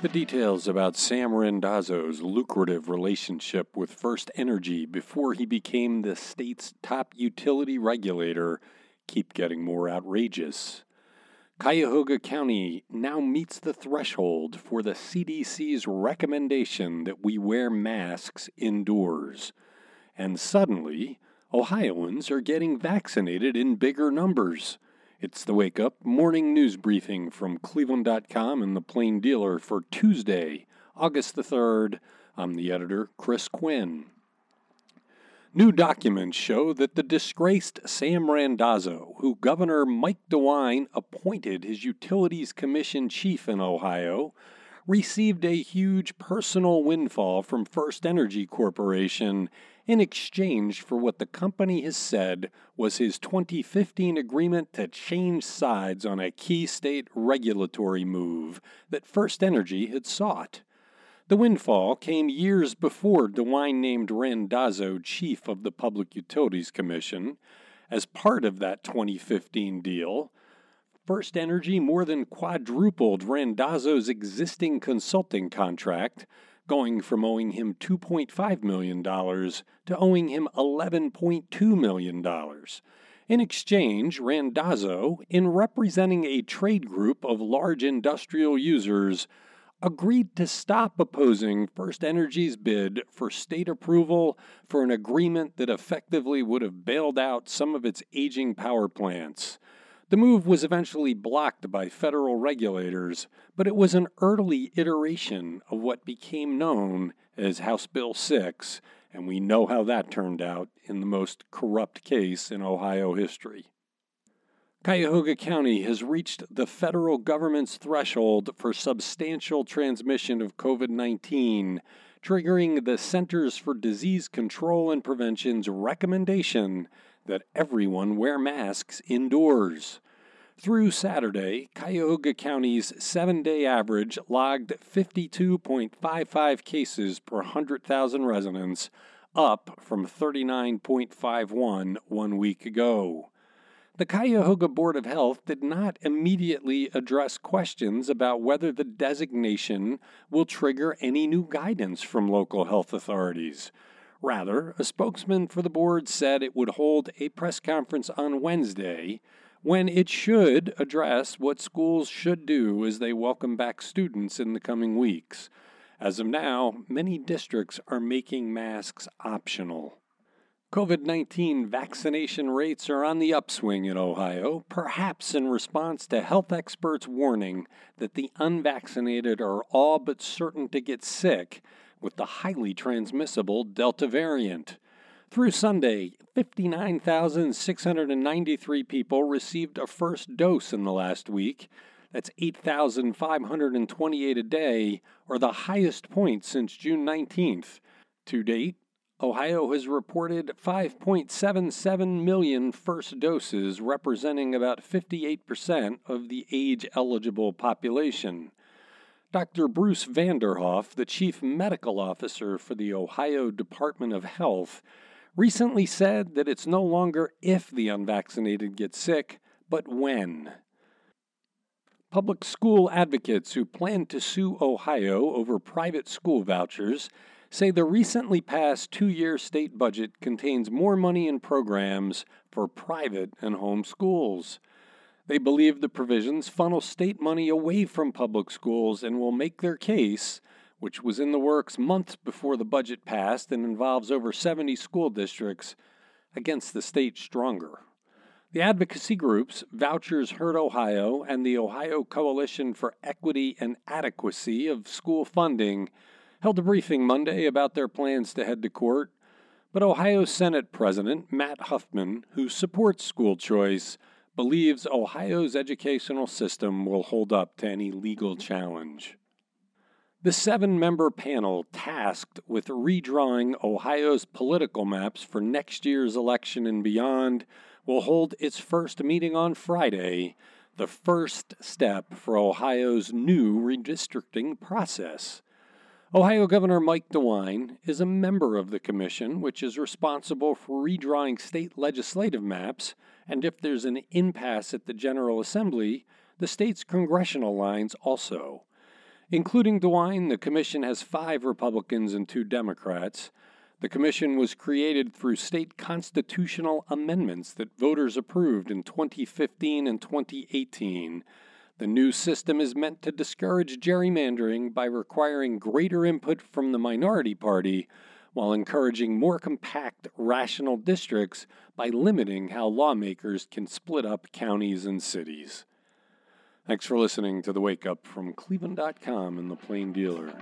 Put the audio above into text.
The details about Sam Randazzo's lucrative relationship with First Energy before he became the state's top utility regulator keep getting more outrageous. Cuyahoga County now meets the threshold for the CDC's recommendation that we wear masks indoors. And suddenly, Ohioans are getting vaccinated in bigger numbers. It's the Wake Up Morning News Briefing from Cleveland.com and the Plain Dealer for Tuesday, August the 3rd. I'm the editor, Chris Quinn. New documents show that the disgraced Sam Randazzo, who Governor Mike DeWine appointed his Utilities Commission chief in Ohio, received a huge personal windfall from First Energy Corporation in exchange for what the company has said was his 2015 agreement to change sides on a key state regulatory move that First Energy had sought. The windfall came years before DeWine named Randazzo chief of the Public Utilities Commission. As part of that 2015 deal, First Energy more than quadrupled Randazzo's existing consulting contract going from owing him $2.5 million to owing him $11.2 million. In exchange, Randazzo, in representing a trade group of large industrial users, agreed to stop opposing First Energy's bid for state approval for an agreement that effectively would have bailed out some of its aging power plants. The move was eventually blocked by federal regulators, but it was an early iteration of what became known as House Bill 6, and we know how that turned out in the most corrupt case in Ohio history. Cuyahoga County has reached the federal government's threshold for substantial transmission of COVID 19, triggering the Centers for Disease Control and Prevention's recommendation that everyone wear masks indoors. Through Saturday, Cuyahoga County's seven day average logged 52.55 cases per 100,000 residents, up from 39.51 one week ago. The Cuyahoga Board of Health did not immediately address questions about whether the designation will trigger any new guidance from local health authorities. Rather, a spokesman for the board said it would hold a press conference on Wednesday when it should address what schools should do as they welcome back students in the coming weeks. As of now, many districts are making masks optional. COVID 19 vaccination rates are on the upswing in Ohio, perhaps in response to health experts' warning that the unvaccinated are all but certain to get sick with the highly transmissible Delta variant. Through Sunday, 59,693 people received a first dose in the last week. That's 8,528 a day, or the highest point since June 19th. To date, Ohio has reported 5.77 million first doses, representing about 58% of the age eligible population. Dr. Bruce Vanderhoff, the Chief Medical Officer for the Ohio Department of Health, recently said that it's no longer if the unvaccinated get sick, but when. Public school advocates who plan to sue Ohio over private school vouchers say the recently passed two year state budget contains more money in programs for private and home schools. They believe the provisions funnel state money away from public schools and will make their case, which was in the works months before the budget passed and involves over 70 school districts, against the state stronger. The advocacy groups Vouchers Hurt Ohio and the Ohio Coalition for Equity and Adequacy of School Funding held a briefing Monday about their plans to head to court. But Ohio Senate President Matt Huffman, who supports school choice, believes Ohio's educational system will hold up to any legal challenge. The seven member panel tasked with redrawing Ohio's political maps for next year's election and beyond will hold its first meeting on Friday, the first step for Ohio's new redistricting process. Ohio Governor Mike DeWine is a member of the commission, which is responsible for redrawing state legislative maps, and if there's an impasse at the General Assembly, the state's congressional lines also. Including DeWine, the commission has five Republicans and two Democrats. The commission was created through state constitutional amendments that voters approved in 2015 and 2018. The new system is meant to discourage gerrymandering by requiring greater input from the minority party while encouraging more compact, rational districts by limiting how lawmakers can split up counties and cities. Thanks for listening to the Wake Up from Cleveland.com and the Plain Dealer.